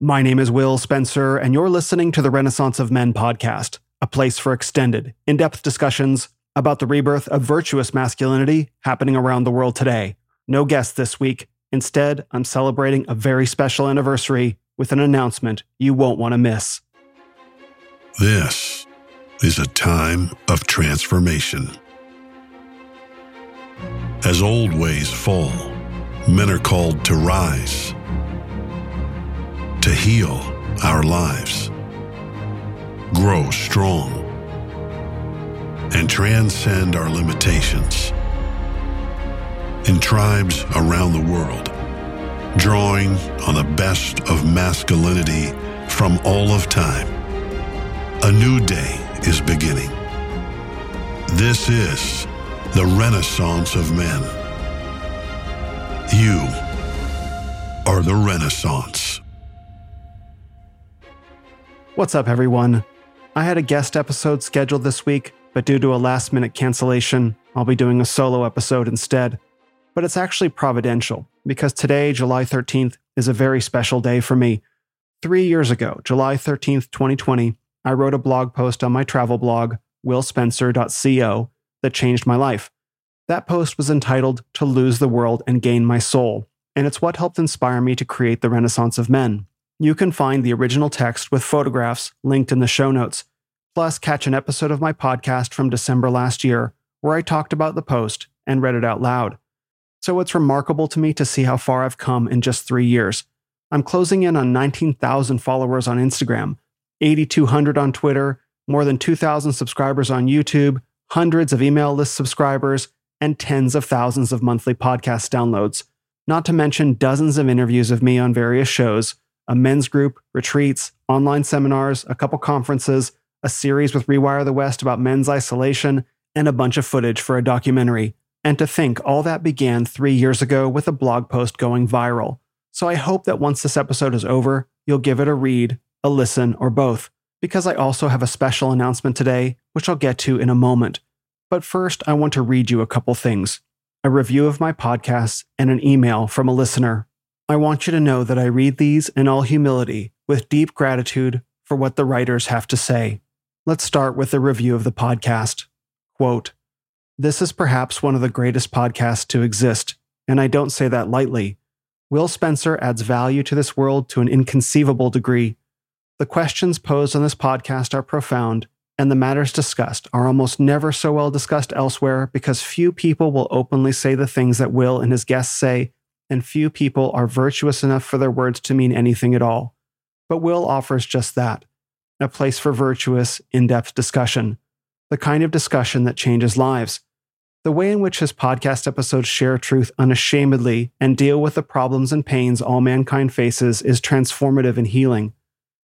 My name is Will Spencer, and you're listening to the Renaissance of Men podcast, a place for extended, in depth discussions about the rebirth of virtuous masculinity happening around the world today. No guests this week. Instead, I'm celebrating a very special anniversary with an announcement you won't want to miss. This is a time of transformation. As old ways fall, men are called to rise to heal our lives, grow strong, and transcend our limitations. In tribes around the world, drawing on the best of masculinity from all of time, a new day is beginning. This is the Renaissance of Men. You are the Renaissance. What's up, everyone? I had a guest episode scheduled this week, but due to a last minute cancellation, I'll be doing a solo episode instead. But it's actually providential, because today, July 13th, is a very special day for me. Three years ago, July 13th, 2020, I wrote a blog post on my travel blog, willspencer.co, that changed my life. That post was entitled To Lose the World and Gain My Soul, and it's what helped inspire me to create the Renaissance of Men. You can find the original text with photographs linked in the show notes. Plus, catch an episode of my podcast from December last year where I talked about the post and read it out loud. So it's remarkable to me to see how far I've come in just three years. I'm closing in on 19,000 followers on Instagram, 8,200 on Twitter, more than 2,000 subscribers on YouTube, hundreds of email list subscribers, and tens of thousands of monthly podcast downloads, not to mention dozens of interviews of me on various shows a men's group, retreats, online seminars, a couple conferences, a series with Rewire the West about men's isolation, and a bunch of footage for a documentary. And to think all that began three years ago with a blog post going viral. So I hope that once this episode is over, you'll give it a read, a listen, or both, because I also have a special announcement today, which I'll get to in a moment. But first, I want to read you a couple things a review of my podcast and an email from a listener I want you to know that I read these in all humility with deep gratitude for what the writers have to say. Let's start with a review of the podcast. Quote, This is perhaps one of the greatest podcasts to exist, and I don't say that lightly. Will Spencer adds value to this world to an inconceivable degree. The questions posed on this podcast are profound, and the matters discussed are almost never so well discussed elsewhere because few people will openly say the things that Will and his guests say and few people are virtuous enough for their words to mean anything at all. But Will offers just that a place for virtuous, in depth discussion, the kind of discussion that changes lives. The way in which his podcast episodes share truth unashamedly and deal with the problems and pains all mankind faces is transformative and healing.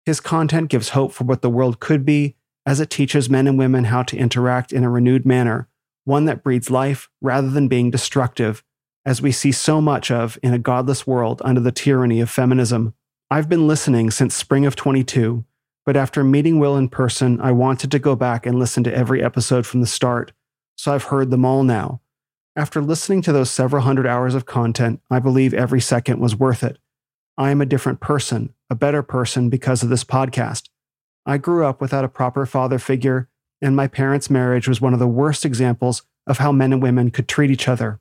His content gives hope for what the world could be as it teaches men and women how to interact in a renewed manner, one that breeds life rather than being destructive as we see so much of in a godless world under the tyranny of feminism. I've been listening since spring of 22, but after meeting Will in person, I wanted to go back and listen to every episode from the start, so I've heard them all now. After listening to those several hundred hours of content, I believe every second was worth it. I am a different person, a better person because of this podcast. I grew up without a proper father figure, and my parents' marriage was one of the worst examples of how men and women could treat each other.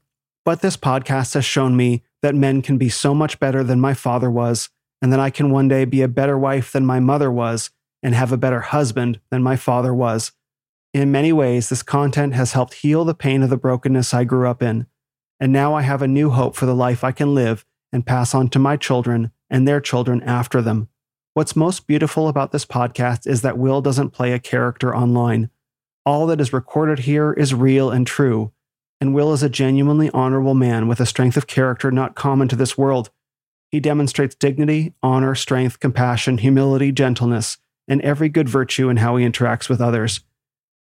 But this podcast has shown me that men can be so much better than my father was, and that I can one day be a better wife than my mother was, and have a better husband than my father was. In many ways, this content has helped heal the pain of the brokenness I grew up in. And now I have a new hope for the life I can live and pass on to my children and their children after them. What's most beautiful about this podcast is that Will doesn't play a character online. All that is recorded here is real and true, and Will is a genuinely honorable man with a strength of character not common to this world. He demonstrates dignity, honor, strength, compassion, humility, gentleness, and every good virtue in how he interacts with others.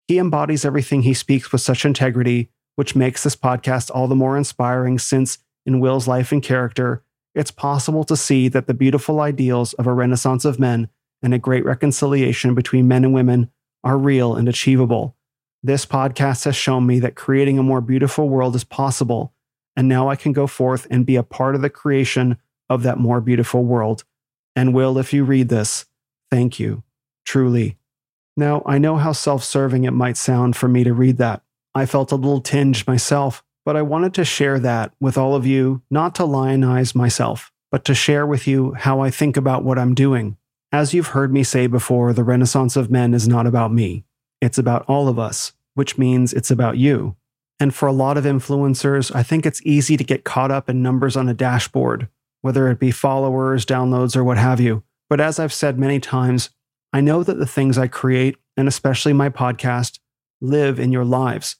He embodies everything he speaks with such integrity, which makes this podcast all the more inspiring since, in Will's life and character, it's possible to see that the beautiful ideals of a renaissance of men and a great reconciliation between men and women are real and achievable. This podcast has shown me that creating a more beautiful world is possible, and now I can go forth and be a part of the creation of that more beautiful world. And Will, if you read this, thank you, truly. Now, I know how self serving it might sound for me to read that. I felt a little tinged myself, but I wanted to share that with all of you, not to lionize myself, but to share with you how I think about what I'm doing. As you've heard me say before, the Renaissance of Men is not about me. It's about all of us, which means it's about you. And for a lot of influencers, I think it's easy to get caught up in numbers on a dashboard, whether it be followers, downloads, or what have you. But as I've said many times, I know that the things I create, and especially my podcast, live in your lives.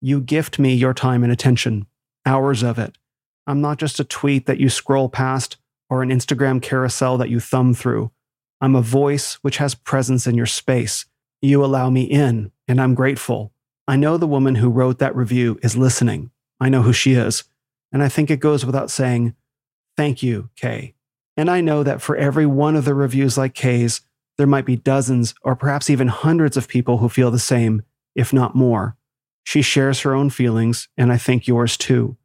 You gift me your time and attention, hours of it. I'm not just a tweet that you scroll past or an Instagram carousel that you thumb through. I'm a voice which has presence in your space. You allow me in, and I'm grateful. I know the woman who wrote that review is listening. I know who she is. And I think it goes without saying, thank you, Kay. And I know that for every one of the reviews like Kay's, there might be dozens or perhaps even hundreds of people who feel the same, if not more. She shares her own feelings, and I think yours too.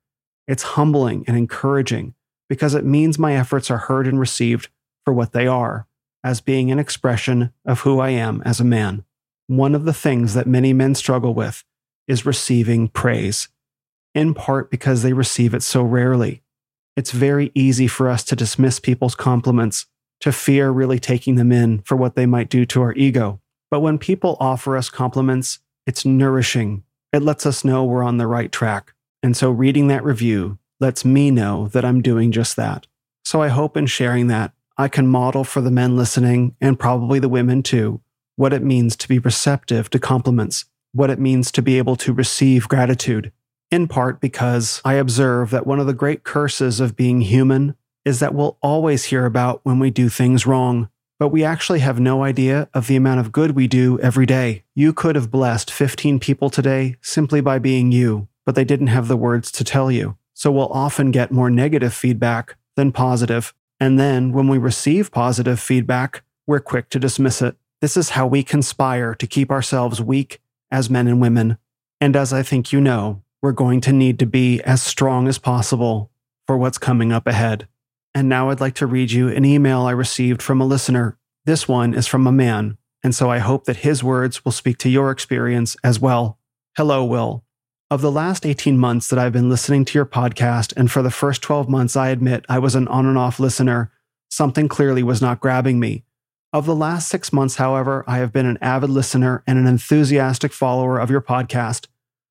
It's humbling and encouraging because it means my efforts are heard and received for what they are, as being an expression of who I am as a man. One of the things that many men struggle with is receiving praise, in part because they receive it so rarely. It's very easy for us to dismiss people's compliments, to fear really taking them in for what they might do to our ego. But when people offer us compliments, it's nourishing. It lets us know we're on the right track. And so reading that review lets me know that I'm doing just that. So I hope in sharing that, I can model for the men listening and probably the women too what it means to be receptive to compliments, what it means to be able to receive gratitude, in part because I observe that one of the great curses of being human is that we'll always hear about when we do things wrong, but we actually have no idea of the amount of good we do every day. You could have blessed 15 people today simply by being you, but they didn't have the words to tell you. So we'll often get more negative feedback than positive. And then when we receive positive feedback, we're quick to dismiss it. This is how we conspire to keep ourselves weak as men and women. And as I think you know, we're going to need to be as strong as possible for what's coming up ahead. And now I'd like to read you an email I received from a listener. This one is from a man, and so I hope that his words will speak to your experience as well. Hello, Will. Of the last 18 months that I've been listening to your podcast, and for the first 12 months, I admit I was an on and off listener, something clearly was not grabbing me. Of the last six months, however, I have been an avid listener and an enthusiastic follower of your podcast.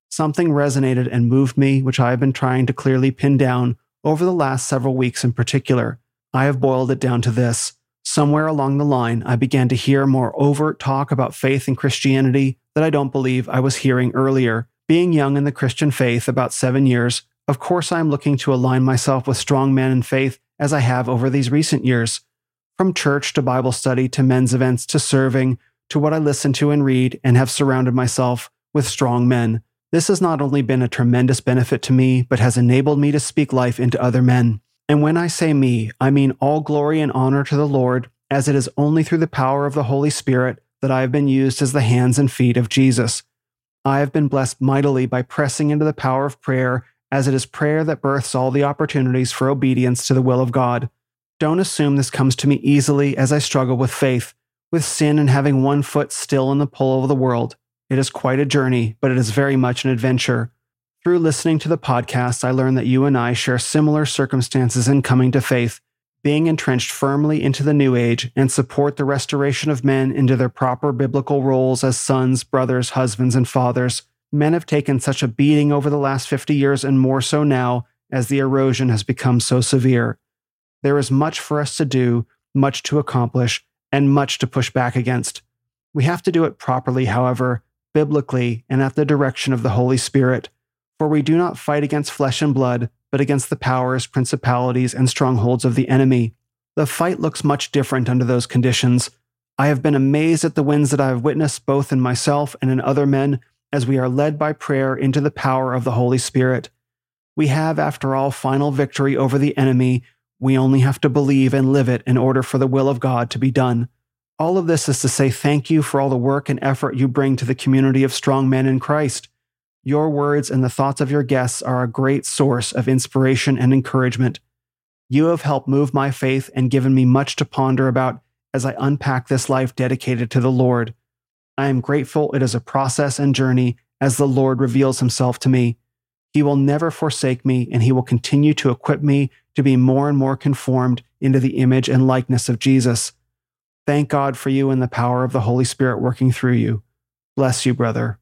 Something resonated and moved me, which I have been trying to clearly pin down over the last several weeks in particular. I have boiled it down to this. Somewhere along the line, I began to hear more overt talk about faith and Christianity that I don't believe I was hearing earlier. Being young in the Christian faith, about seven years, of course I am looking to align myself with strong men in faith as I have over these recent years. From church to Bible study to men's events to serving to what I listen to and read and have surrounded myself with strong men. This has not only been a tremendous benefit to me, but has enabled me to speak life into other men. And when I say me, I mean all glory and honor to the Lord, as it is only through the power of the Holy Spirit that I have been used as the hands and feet of Jesus. I have been blessed mightily by pressing into the power of prayer, as it is prayer that births all the opportunities for obedience to the will of God. Don't assume this comes to me easily as I struggle with faith, with sin and having one foot still in the pull of the world. It is quite a journey, but it is very much an adventure. Through listening to the podcast, I learned that you and I share similar circumstances in coming to faith, being entrenched firmly into the new age and support the restoration of men into their proper biblical roles as sons, brothers, husbands, and fathers. Men have taken such a beating over the last 50 years and more so now as the erosion has become so severe. There is much for us to do, much to accomplish, and much to push back against. We have to do it properly, however, biblically and at the direction of the Holy Spirit. For we do not fight against flesh and blood, but against the powers, principalities, and strongholds of the enemy. The fight looks much different under those conditions. I have been amazed at the wins that I have witnessed both in myself and in other men as we are led by prayer into the power of the Holy Spirit. We have, after all, final victory over the enemy we only have to believe and live it in order for the will of God to be done. All of this is to say thank you for all the work and effort you bring to the community of strong men in Christ. Your words and the thoughts of your guests are a great source of inspiration and encouragement. You have helped move my faith and given me much to ponder about as I unpack this life dedicated to the Lord. I am grateful it is a process and journey as the Lord reveals himself to me. He will never forsake me, and he will continue to equip me to be more and more conformed into the image and likeness of Jesus. Thank God for you and the power of the Holy Spirit working through you. Bless you, brother.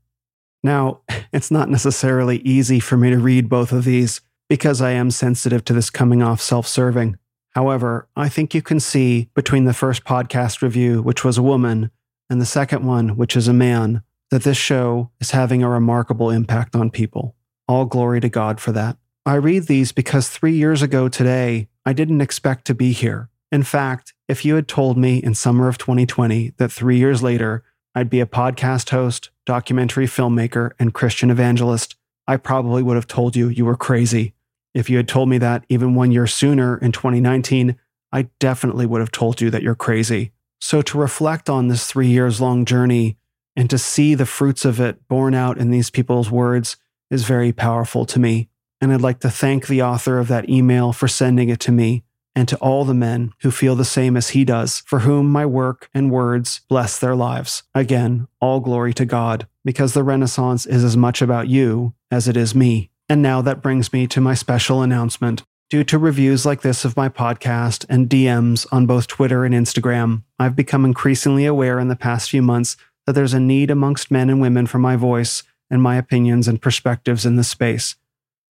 Now, it's not necessarily easy for me to read both of these because I am sensitive to this coming off self serving. However, I think you can see between the first podcast review, which was a woman, and the second one, which is a man, that this show is having a remarkable impact on people. All glory to God for that. I read these because three years ago today, I didn't expect to be here. In fact, if you had told me in summer of 2020 that three years later I'd be a podcast host, documentary filmmaker, and Christian evangelist, I probably would have told you you were crazy. If you had told me that even one year sooner in 2019, I definitely would have told you that you're crazy. So to reflect on this three years long journey and to see the fruits of it borne out in these people's words is very powerful to me. And I'd like to thank the author of that email for sending it to me and to all the men who feel the same as he does, for whom my work and words bless their lives. Again, all glory to God, because the Renaissance is as much about you as it is me. And now that brings me to my special announcement. Due to reviews like this of my podcast and DMs on both Twitter and Instagram, I've become increasingly aware in the past few months that there's a need amongst men and women for my voice and my opinions and perspectives in this space.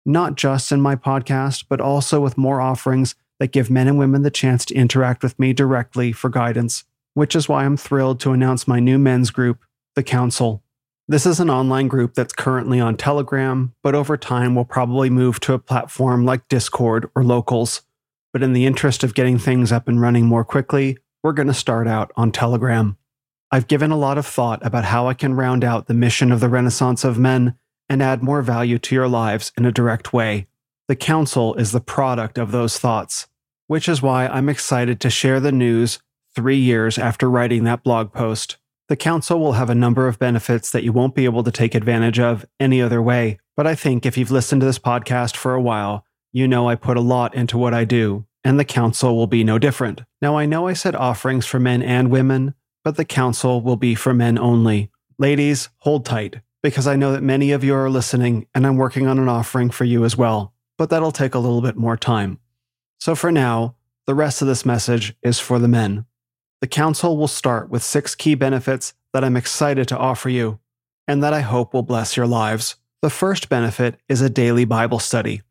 Not just in my podcast, but also with more offerings that give men and women the chance to interact with me directly for guidance, which is why I'm thrilled to announce my new men's group, The Council. This is an online group that's currently on Telegram, but over time will probably move to a platform like Discord or Locals. But in the interest of getting things up and running more quickly, we're going to start out on Telegram. I've given a lot of thought about how I can round out the mission of the Renaissance of Men and add more value to your lives in a direct way. The Council is the product of those thoughts, which is why I'm excited to share the news three years after writing that blog post. The Council will have a number of benefits that you won't be able to take advantage of any other way, but I think if you've listened to this podcast for a while, you know I put a lot into what I do, and the Council will be no different. Now, I know I said offerings for men and women, but the council will be for men only. Ladies, hold tight, because I know that many of you are listening and I'm working on an offering for you as well, but that'll take a little bit more time. So for now, the rest of this message is for the men. The council will start with six key benefits that I'm excited to offer you and that I hope will bless your lives. The first benefit is a daily Bible study.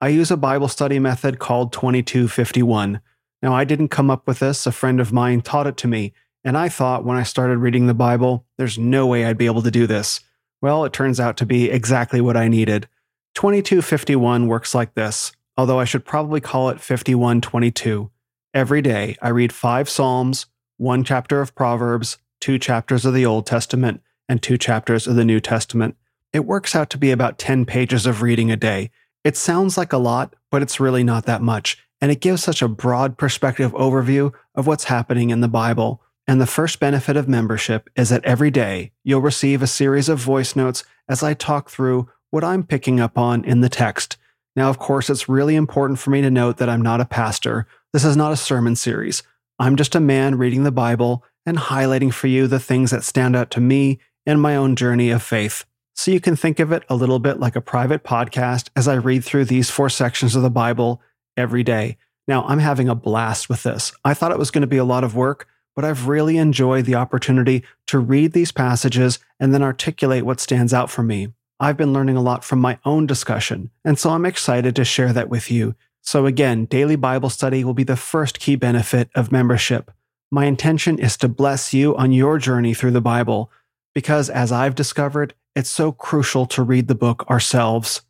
I use a Bible study method called 2251. Now, I didn't come up with this, a friend of mine taught it to me, and I thought when I started reading the Bible, there's no way I'd be able to do this. Well, it turns out to be exactly what I needed. 2251 works like this, although I should probably call it 5122. Every day, I read five Psalms, one chapter of Proverbs, two chapters of the Old Testament, and two chapters of the New Testament. It works out to be about 10 pages of reading a day. It sounds like a lot, but it's really not that much, and it gives such a broad perspective overview of what's happening in the Bible. And the first benefit of membership is that every day you'll receive a series of voice notes as I talk through what I'm picking up on in the text. Now, of course, it's really important for me to note that I'm not a pastor. This is not a sermon series. I'm just a man reading the Bible and highlighting for you the things that stand out to me in my own journey of faith. So you can think of it a little bit like a private podcast as I read through these four sections of the Bible every day. Now, I'm having a blast with this. I thought it was going to be a lot of work, but I've really enjoyed the opportunity to read these passages and then articulate what stands out for me. I've been learning a lot from my own discussion, and so I'm excited to share that with you. So, again, daily Bible study will be the first key benefit of membership. My intention is to bless you on your journey through the Bible, because as I've discovered, it's so crucial to read the book ourselves.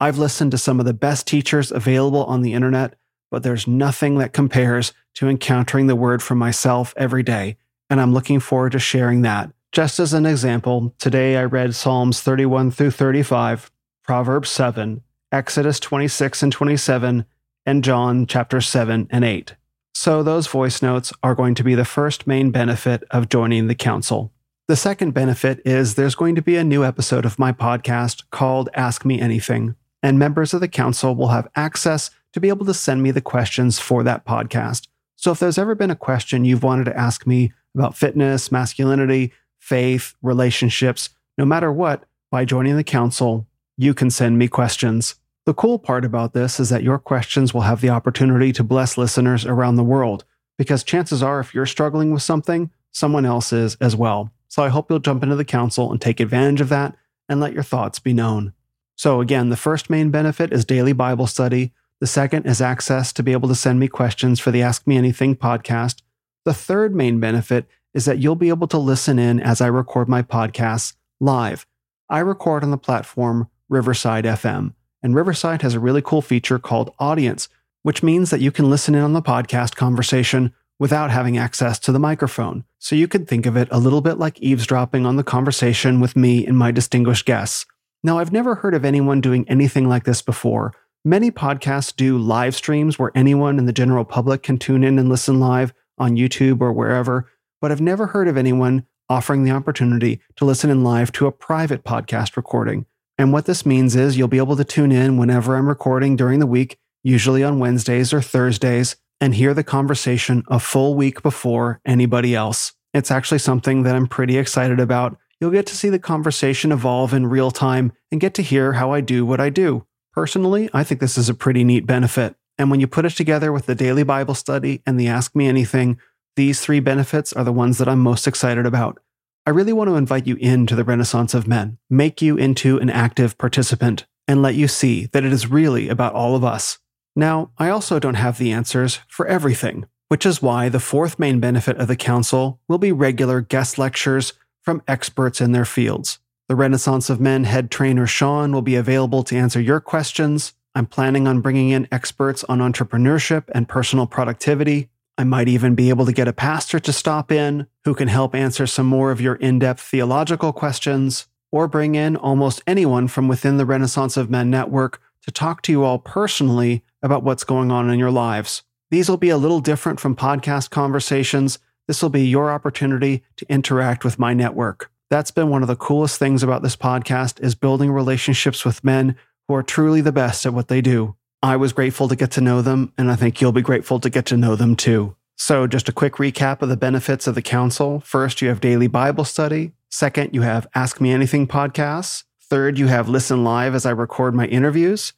I've listened to some of the best teachers available on the internet but there's nothing that compares to encountering the word for myself every day, and I'm looking forward to sharing that. Just as an example, today I read Psalms 31 through 35, Proverbs 7, Exodus 26 and 27, and John chapter 7 and 8. So those voice notes are going to be the first main benefit of joining the council. The second benefit is there's going to be a new episode of my podcast called Ask Me Anything, and members of the council will have access to be able to send me the questions for that podcast. So if there's ever been a question you've wanted to ask me about fitness, masculinity, faith, relationships, no matter what, by joining the council, you can send me questions. The cool part about this is that your questions will have the opportunity to bless listeners around the world, because chances are, if you're struggling with something, someone else is as well. So I hope you'll jump into the council and take advantage of that and let your thoughts be known. So, again, the first main benefit is daily Bible study. The second is access to be able to send me questions for the Ask Me Anything podcast. The third main benefit is that you'll be able to listen in as I record my podcasts live. I record on the platform Riverside FM, and Riverside has a really cool feature called Audience, which means that you can listen in on the podcast conversation without having access to the microphone. So you could think of it a little bit like eavesdropping on the conversation with me and my distinguished guests. Now, I've never heard of anyone doing anything like this before. Many podcasts do live streams where anyone in the general public can tune in and listen live on YouTube or wherever, but I've never heard of anyone offering the opportunity to listen in live to a private podcast recording. And what this means is you'll be able to tune in whenever I'm recording during the week, usually on Wednesdays or Thursdays, and hear the conversation a full week before anybody else. It's actually something that I'm pretty excited about. You'll get to see the conversation evolve in real time and get to hear how I do what I do. Personally, I think this is a pretty neat benefit. And when you put it together with the daily Bible study and the Ask Me Anything, these three benefits are the ones that I'm most excited about. I really want to invite you into the Renaissance of Men, make you into an active participant, and let you see that it is really about all of us. Now, I also don't have the answers for everything, which is why the fourth main benefit of the Council will be regular guest lectures from experts in their fields. The Renaissance of Men head trainer Sean will be available to answer your questions. I'm planning on bringing in experts on entrepreneurship and personal productivity. I might even be able to get a pastor to stop in who can help answer some more of your in depth theological questions, or bring in almost anyone from within the Renaissance of Men network to talk to you all personally about what's going on in your lives. These will be a little different from podcast conversations. This will be your opportunity to interact with my network. That's been one of the coolest things about this podcast is building relationships with men who are truly the best at what they do. I was grateful to get to know them, and I think you'll be grateful to get to know them too. So, just a quick recap of the benefits of the council. First, you have daily Bible study. Second, you have Ask Me Anything podcasts. Third, you have Listen Live as I record my interviews.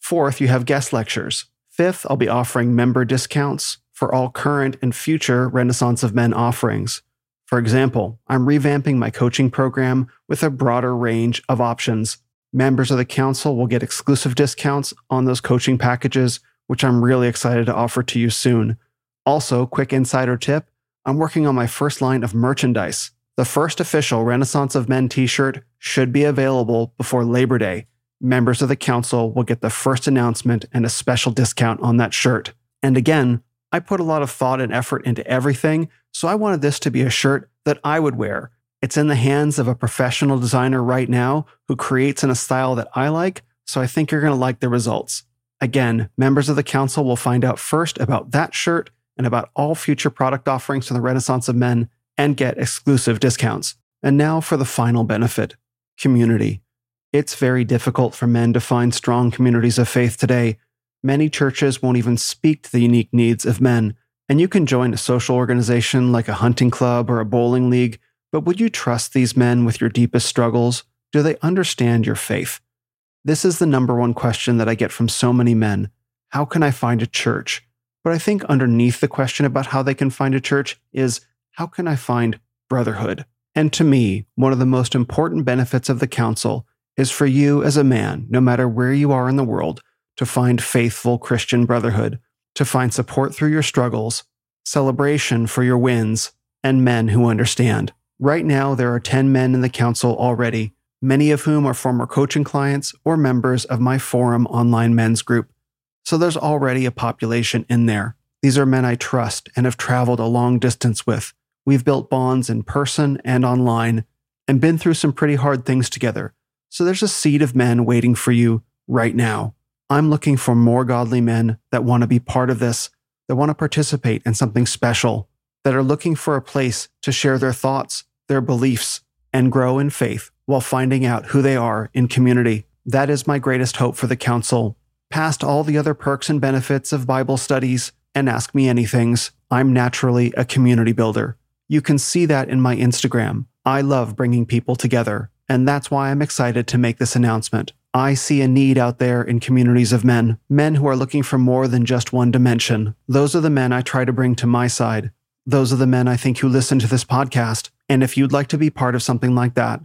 Fourth, you have guest lectures. Fifth, I'll be offering member discounts for all current and future Renaissance of Men offerings. For example, I'm revamping my coaching program with a broader range of options. Members of the council will get exclusive discounts on those coaching packages, which I'm really excited to offer to you soon. Also, quick insider tip I'm working on my first line of merchandise. The first official Renaissance of Men t shirt should be available before Labor Day members of the council will get the first announcement and a special discount on that shirt. And again, I put a lot of thought and effort into everything, so I wanted this to be a shirt that I would wear. It's in the hands of a professional designer right now who creates in a style that I like, so I think you're going to like the results. Again, members of the council will find out first about that shirt and about all future product offerings from the Renaissance of Men and get exclusive discounts. And now for the final benefit community. It's very difficult for men to find strong communities of faith today. Many churches won't even speak to the unique needs of men. And you can join a social organization like a hunting club or a bowling league, but would you trust these men with your deepest struggles? Do they understand your faith? This is the number one question that I get from so many men. How can I find a church? But I think underneath the question about how they can find a church is how can I find brotherhood? And to me, one of the most important benefits of the council is for you as a man, no matter where you are in the world, to find faithful Christian brotherhood, to find support through your struggles, celebration for your wins, and men who understand. Right now, there are 10 men in the council already, many of whom are former coaching clients or members of my forum online men's group. So there's already a population in there. These are men I trust and have traveled a long distance with. We've built bonds in person and online and been through some pretty hard things together. So there's a seed of men waiting for you right now. I'm looking for more godly men that want to be part of this, that want to participate in something special, that are looking for a place to share their thoughts, their beliefs, and grow in faith while finding out who they are in community. That is my greatest hope for the council. Past all the other perks and benefits of Bible studies and Ask Me Anythings, I'm naturally a community builder. You can see that in my Instagram. I love bringing people together, and that's why I'm excited to make this announcement. I see a need out there in communities of men, men who are looking for more than just one dimension. Those are the men I try to bring to my side. Those are the men I think who listen to this podcast. And if you'd like to be part of something like that,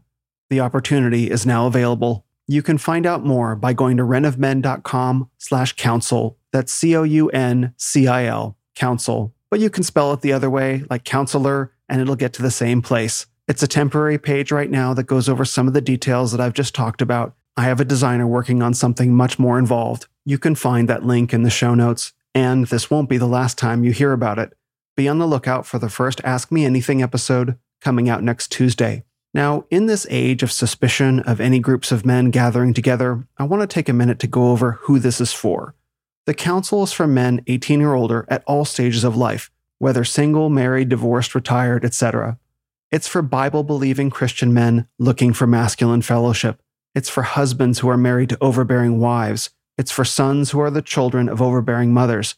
the opportunity is now available. You can find out more by going to renofmen.com slash council. That's C-O-U-N-C-I-L, council. But you can spell it the other way, like counselor, and it'll get to the same place. It's a temporary page right now that goes over some of the details that I've just talked about. I have a designer working on something much more involved. You can find that link in the show notes, and this won't be the last time you hear about it. Be on the lookout for the first Ask Me Anything episode coming out next Tuesday. Now, in this age of suspicion of any groups of men gathering together, I want to take a minute to go over who this is for. The council is for men 18 or older at all stages of life, whether single, married, divorced, retired, etc. It's for Bible believing Christian men looking for masculine fellowship. It's for husbands who are married to overbearing wives. It's for sons who are the children of overbearing mothers.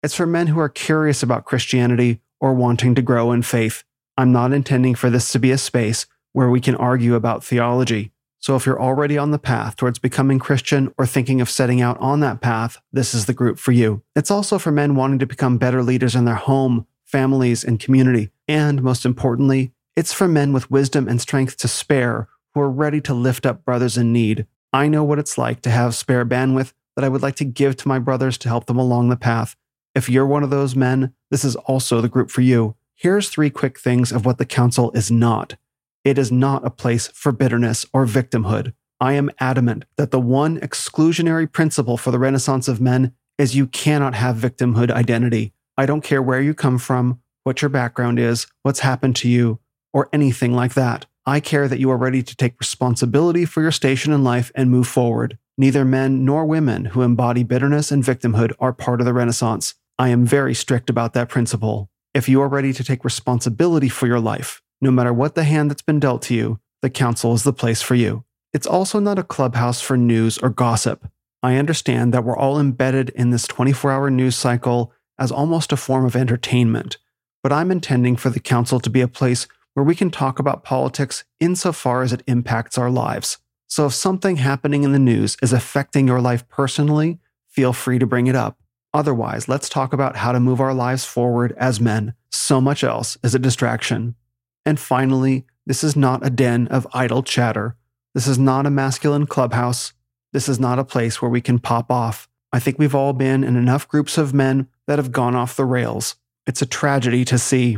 It's for men who are curious about Christianity or wanting to grow in faith. I'm not intending for this to be a space where we can argue about theology. So if you're already on the path towards becoming Christian or thinking of setting out on that path, this is the group for you. It's also for men wanting to become better leaders in their home, families, and community. And most importantly, it's for men with wisdom and strength to spare who are ready to lift up brothers in need. I know what it's like to have spare bandwidth that I would like to give to my brothers to help them along the path. If you're one of those men, this is also the group for you. Here's three quick things of what the council is not. It is not a place for bitterness or victimhood. I am adamant that the one exclusionary principle for the Renaissance of men is you cannot have victimhood identity. I don't care where you come from, what your background is, what's happened to you, or anything like that. I care that you are ready to take responsibility for your station in life and move forward. Neither men nor women who embody bitterness and victimhood are part of the Renaissance. I am very strict about that principle. If you are ready to take responsibility for your life, no matter what the hand that's been dealt to you, the council is the place for you. It's also not a clubhouse for news or gossip. I understand that we're all embedded in this 24 hour news cycle as almost a form of entertainment, but I'm intending for the council to be a place where we can talk about politics insofar as it impacts our lives. So if something happening in the news is affecting your life personally, feel free to bring it up. Otherwise, let's talk about how to move our lives forward as men. So much else is a distraction. And finally, this is not a den of idle chatter. This is not a masculine clubhouse. This is not a place where we can pop off. I think we've all been in enough groups of men that have gone off the rails. It's a tragedy to see.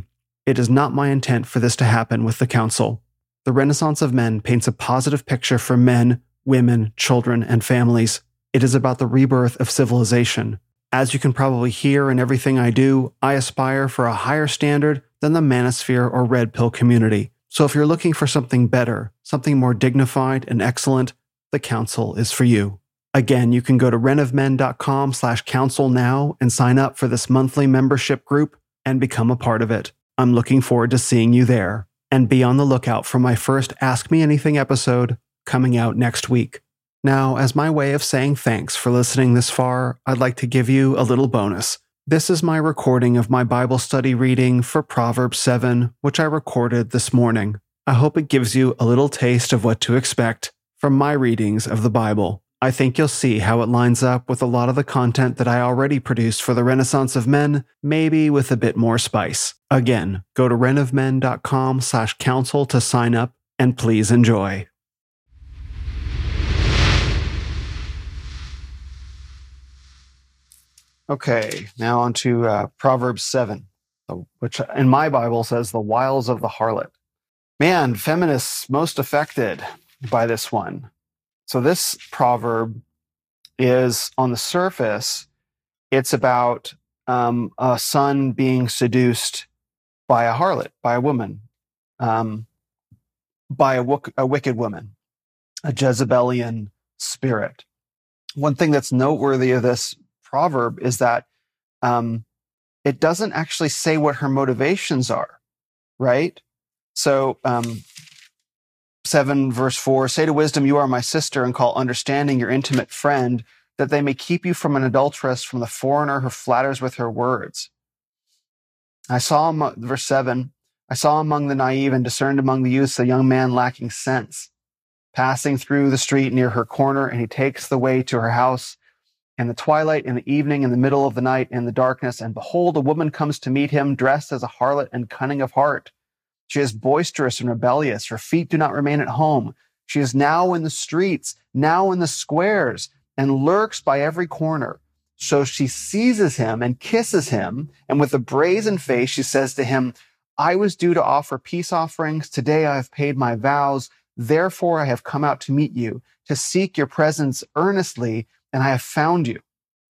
It is not my intent for this to happen with the Council. The Renaissance of Men paints a positive picture for men, women, children, and families. It is about the rebirth of civilization. As you can probably hear in everything I do, I aspire for a higher standard than the manosphere or red pill community. So if you're looking for something better, something more dignified and excellent, the council is for you. Again, you can go to renofmen.com slash council now and sign up for this monthly membership group and become a part of it. I'm looking forward to seeing you there. And be on the lookout for my first Ask Me Anything episode coming out next week. Now, as my way of saying thanks for listening this far, I'd like to give you a little bonus. This is my recording of my Bible study reading for Proverbs 7, which I recorded this morning. I hope it gives you a little taste of what to expect from my readings of the Bible. I think you'll see how it lines up with a lot of the content that I already produced for the Renaissance of Men, maybe with a bit more spice. Again, go to renofmen.com slash council to sign up, and please enjoy. Okay, now on to uh, Proverbs 7, which in my Bible says the wiles of the harlot. Man, feminists most affected by this one. So this proverb is on the surface, it's about um, a son being seduced by a harlot, by a woman, um, by a, w- a wicked woman, a Jezebelian spirit. One thing that's noteworthy of this proverb is that um, it doesn't actually say what her motivations are, right? So, um, 7 verse 4 say to wisdom, You are my sister, and call understanding your intimate friend. that they may keep you from an adulteress, from the foreigner who flatters with her words. I saw, verse 7, I saw among the naive and discerned among the youths a young man lacking sense, passing through the street near her corner, and he takes the way to her house in the twilight, in the evening, in the middle of the night, in the darkness. And behold, a woman comes to meet him, dressed as a harlot and cunning of heart. She is boisterous and rebellious. Her feet do not remain at home. She is now in the streets, now in the squares, and lurks by every corner. So she seizes him and kisses him. And with a brazen face, she says to him, I was due to offer peace offerings. Today I have paid my vows. Therefore I have come out to meet you, to seek your presence earnestly, and I have found you.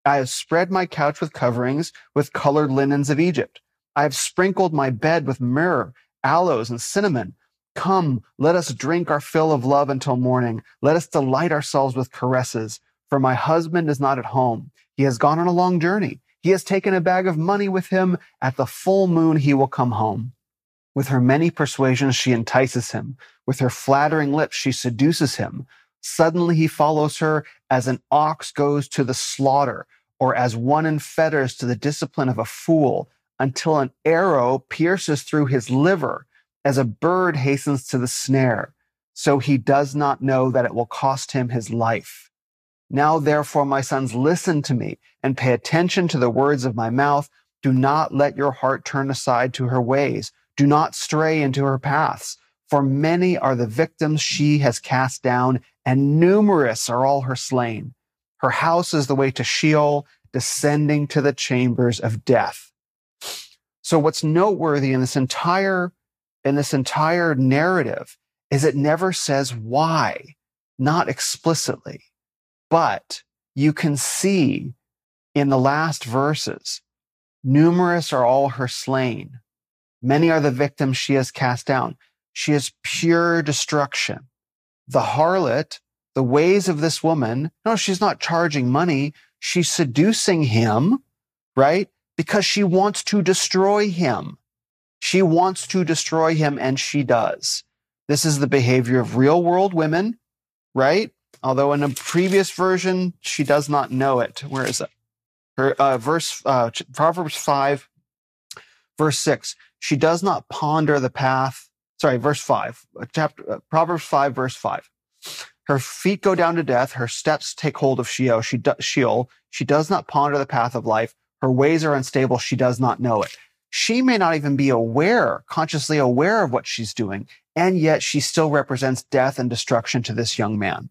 I have spread my couch with coverings, with colored linens of Egypt. I have sprinkled my bed with myrrh, aloes, and cinnamon. Come, let us drink our fill of love until morning. Let us delight ourselves with caresses. For my husband is not at home. He has gone on a long journey. He has taken a bag of money with him. At the full moon, he will come home. With her many persuasions, she entices him. With her flattering lips, she seduces him. Suddenly he follows her as an ox goes to the slaughter, or as one in fetters to the discipline of a fool, until an arrow pierces through his liver, as a bird hastens to the snare. So he does not know that it will cost him his life. Now, therefore, my sons, listen to me and pay attention to the words of my mouth. Do not let your heart turn aside to her ways. Do not stray into her paths. For many are the victims she has cast down, and numerous are all her slain. Her house is the way to Sheol, descending to the chambers of death. So what's noteworthy in this entire in this entire narrative is it never says why, not explicitly, but you can see in the last verses, numerous are all her slain. Many are the victims she has cast down. She is pure destruction. The harlot, the ways of this woman, no, she's not charging money. She's seducing him, right? Because she wants to destroy him. She wants to destroy him, and she does. This is the behavior of real world women, right? Although in a previous version, she does not know it. Where is it? Her uh, verse, uh, Proverbs 5, verse 6. She does not ponder the path sorry, verse 5, uh, chapter, uh, Proverbs 5, verse 5. Her feet go down to death. Her steps take hold of Sheol. She, do, Sheol. she does not ponder the path of life. Her ways are unstable. She does not know it. She may not even be aware, consciously aware of what she's doing. And yet she still represents death and destruction to this young man.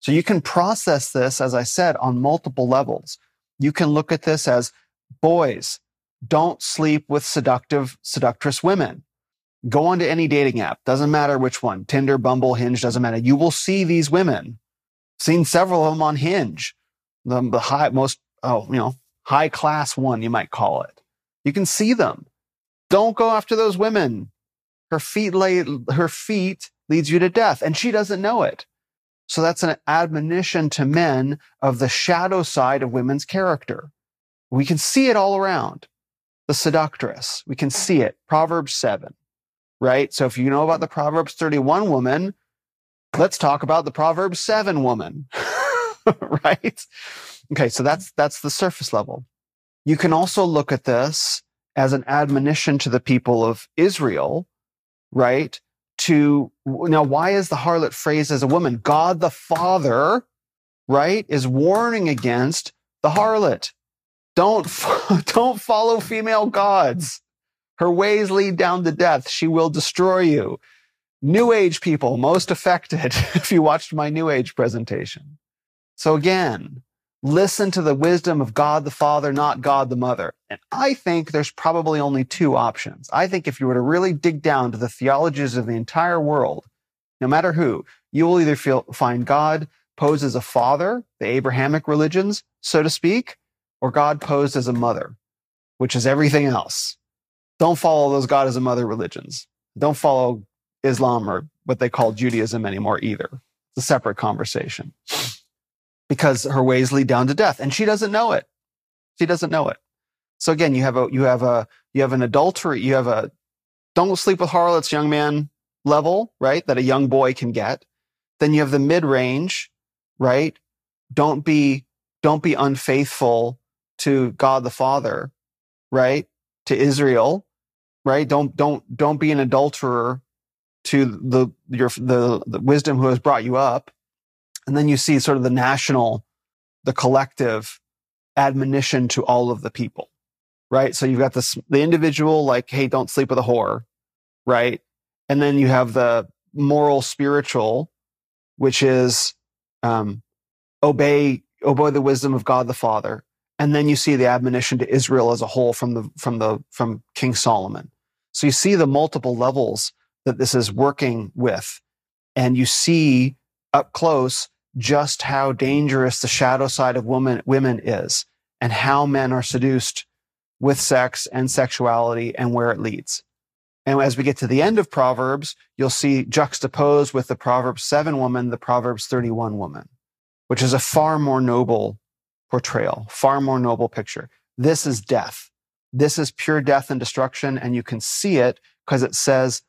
So you can process this, as I said, on multiple levels. You can look at this as boys, don't sleep with seductive, seductress women. Go onto any dating app, doesn't matter which one, Tinder, Bumble, Hinge, doesn't matter. You will see these women. Seen several of them on Hinge, the, the high, most, oh, you know, high class one, you might call it. You can see them. Don't go after those women. Her feet lay, her feet leads you to death and she doesn't know it. So that's an admonition to men of the shadow side of women's character. We can see it all around. The seductress, we can see it. Proverbs 7 right? So if you know about the Proverbs 31 woman, let's talk about the Proverbs 7 woman, right? Okay, so that's that's the surface level. You can also look at this as an admonition to the people of Israel, right? To now, why is the harlot phrased as a woman? God the Father, right, is warning against the harlot. Don't don't follow female gods. Her ways lead down to death. She will destroy you. New Age people most affected if you watched my New Age presentation. So again, listen to the wisdom of God the Father, not God the Mother. And I think there's probably only two options. I think if you were to really dig down to the theologies of the entire world, no matter who, you will either feel, find God posed as a father, the Abrahamic religions, so to speak, or God posed as a mother, which is everything else. Don't follow those God as a mother religions. Don't follow Islam or what they call Judaism anymore either. It's a separate conversation because her ways lead down to death and she doesn't know it. She doesn't know it. So again, you have a, you have a, you have an adultery, you have a don't sleep with harlots young man level, right? That a young boy can get. Then you have the mid range, right? Don't be don't be unfaithful to God the Father, right? To Israel, right? Don't don't don't be an adulterer to the your the, the wisdom who has brought you up. And then you see sort of the national, the collective admonition to all of the people, right? So you've got this the individual like, hey, don't sleep with a whore, right? And then you have the moral spiritual, which is um, obey obey the wisdom of God the Father. And then you see the admonition to Israel as a whole from the from the from King Solomon. So you see the multiple levels that this is working with. And you see up close just how dangerous the shadow side of woman, women is and how men are seduced with sex and sexuality and where it leads. And as we get to the end of Proverbs, you'll see juxtaposed with the Proverbs 7 woman, the Proverbs 31 woman, which is a far more noble portrayal, far more noble picture. This is death. This is pure death and destruction. And you can see it because it says,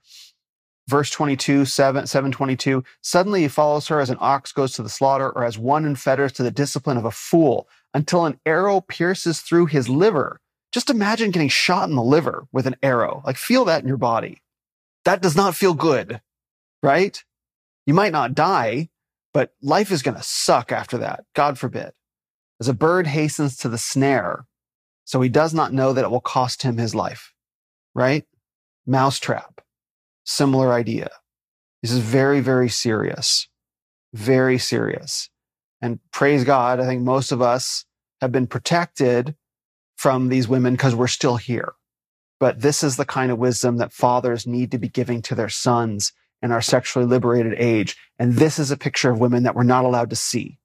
verse 22, 7, 722, suddenly he follows her as an ox goes to the slaughter or as one in fetters to the discipline of a fool until an arrow pierces through his liver. Just imagine getting shot in the liver with an arrow. Like feel that in your body. That does not feel good, right? You might not die, but life is going to suck after that. God forbid. As a bird hastens to the snare, so he does not know that it will cost him his life, right? Mousetrap, similar idea. This is very, very serious, very serious. And praise God, I think most of us have been protected from these women because we're still here. But this is the kind of wisdom that fathers need to be giving to their sons in our sexually liberated age. And this is a picture of women that we're not allowed to see,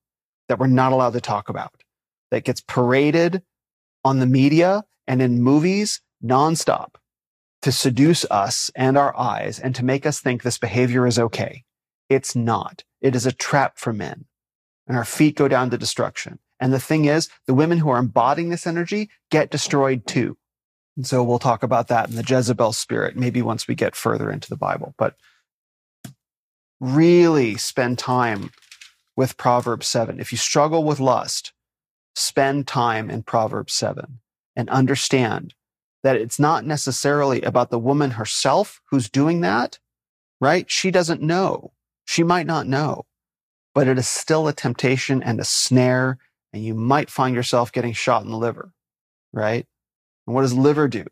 that we're not allowed to talk about, that gets paraded on the media and in movies nonstop to seduce us and our eyes and to make us think this behavior is okay. It's not. It is a trap for men. And our feet go down to destruction. And the thing is, the women who are embodying this energy get destroyed too. And so we'll talk about that in the Jezebel spirit, maybe once we get further into the Bible. But really spend time with Proverbs 7. If you struggle with lust, spend time in Proverbs 7 and understand that it's not necessarily about the woman herself who's doing that, right? She doesn't know. She might not know, but it is still a temptation and a snare and you might find yourself getting shot in the liver, right? And what does liver do?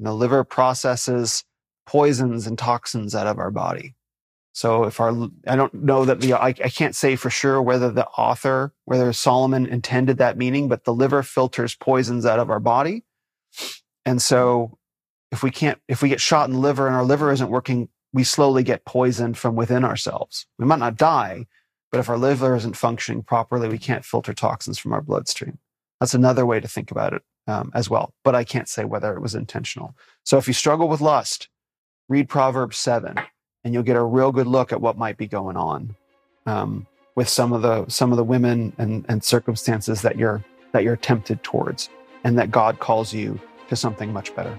Know, liver processes poisons and toxins out of our body. So if our, I don't know that the, I, I can't say for sure whether the author, whether Solomon intended that meaning, but the liver filters poisons out of our body. And so if we can't, if we get shot in the liver and our liver isn't working, we slowly get poisoned from within ourselves. We might not die, but if our liver isn't functioning properly, we can't filter toxins from our bloodstream. That's another way to think about it um, as well. But I can't say whether it was intentional. So if you struggle with lust, read Proverbs 7 and you'll get a real good look at what might be going on um, with some of the some of the women and, and circumstances that you're that you're tempted towards and that God calls you to something much better.